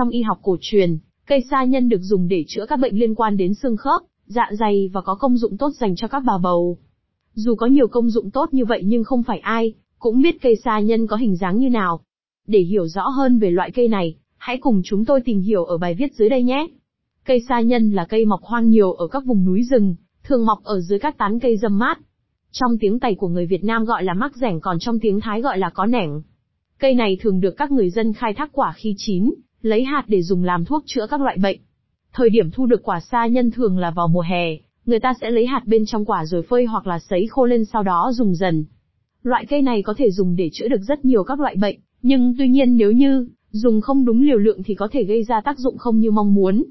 Trong y học cổ truyền, cây sa nhân được dùng để chữa các bệnh liên quan đến xương khớp, dạ dày và có công dụng tốt dành cho các bà bầu. Dù có nhiều công dụng tốt như vậy nhưng không phải ai cũng biết cây sa nhân có hình dáng như nào. Để hiểu rõ hơn về loại cây này, hãy cùng chúng tôi tìm hiểu ở bài viết dưới đây nhé. Cây sa nhân là cây mọc hoang nhiều ở các vùng núi rừng, thường mọc ở dưới các tán cây râm mát. Trong tiếng Tây của người Việt Nam gọi là mắc rẻng còn trong tiếng Thái gọi là có nẻng. Cây này thường được các người dân khai thác quả khi chín, lấy hạt để dùng làm thuốc chữa các loại bệnh. Thời điểm thu được quả sa nhân thường là vào mùa hè, người ta sẽ lấy hạt bên trong quả rồi phơi hoặc là sấy khô lên sau đó dùng dần. Loại cây này có thể dùng để chữa được rất nhiều các loại bệnh, nhưng tuy nhiên nếu như dùng không đúng liều lượng thì có thể gây ra tác dụng không như mong muốn.